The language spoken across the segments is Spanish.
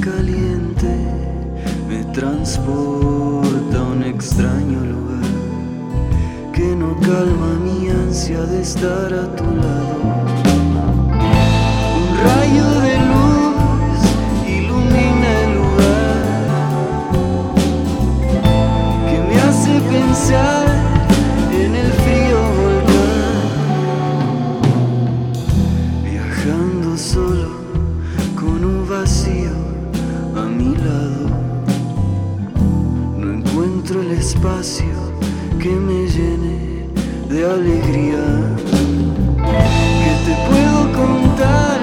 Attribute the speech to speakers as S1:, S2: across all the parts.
S1: caliente me transporta a un extraño lugar que no calma mi ansia de estar a tu lado. Un rayo No encuentro el espacio que me llene de alegría. Que te puedo contar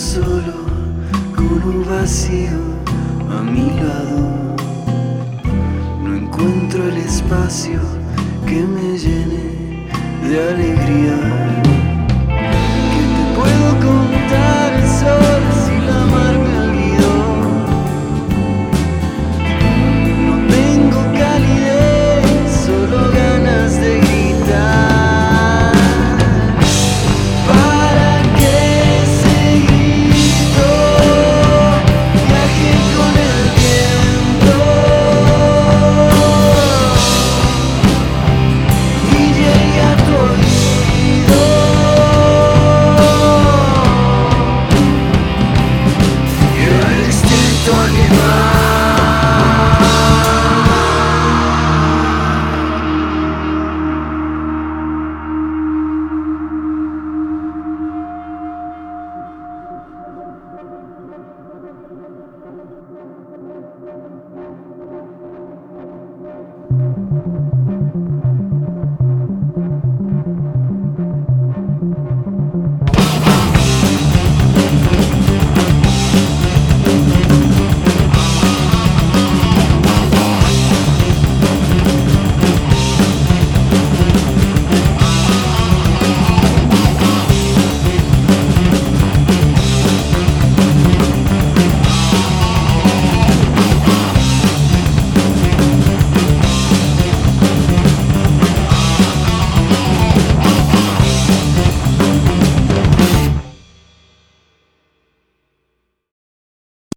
S1: solo con un vacío a mi lado. No encuentro el espacio que me llene de alegría.